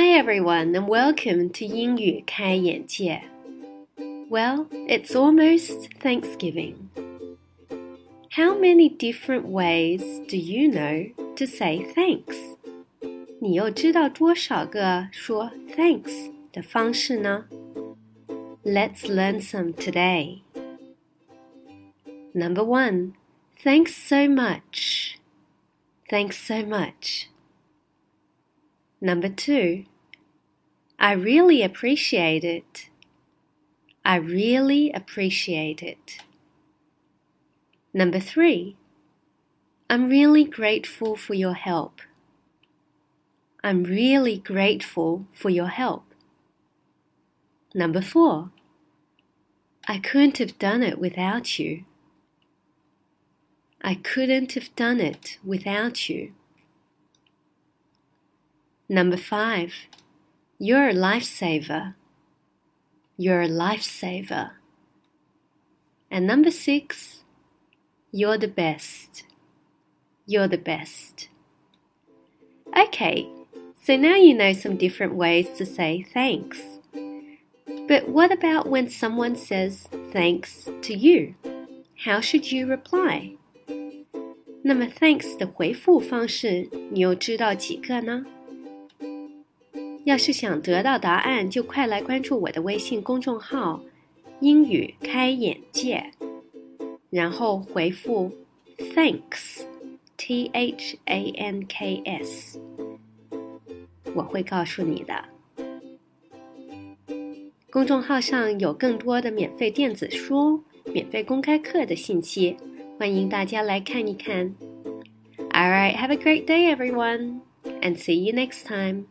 Hi everyone and welcome to 英语开眼界. Well, it's almost Thanksgiving. How many different ways do you know to say thanks? 你又知道多少个说 thanks 的方式呢？Let's learn some today. Number one, thanks so much. Thanks so much. Number two, I really appreciate it. I really appreciate it. Number three, I'm really grateful for your help. I'm really grateful for your help. Number four, I couldn't have done it without you. I couldn't have done it without you. Number five, you're a lifesaver. You're a lifesaver. And number six, you're the best. You're the best. Okay, so now you know some different ways to say thanks. But what about when someone says thanks to you? How should you reply? 那么 thanks 的回复方式，你又知道几个呢？ 要是想得到答案，就快来关注我的微信公众号“英语开眼界”，然后回复 “thanks”，t h a n k s，我会告诉你的。公众号上有更多的免费电子书、免费公开课的信息，欢迎大家来看一看。All right, have a great day, everyone, and see you next time.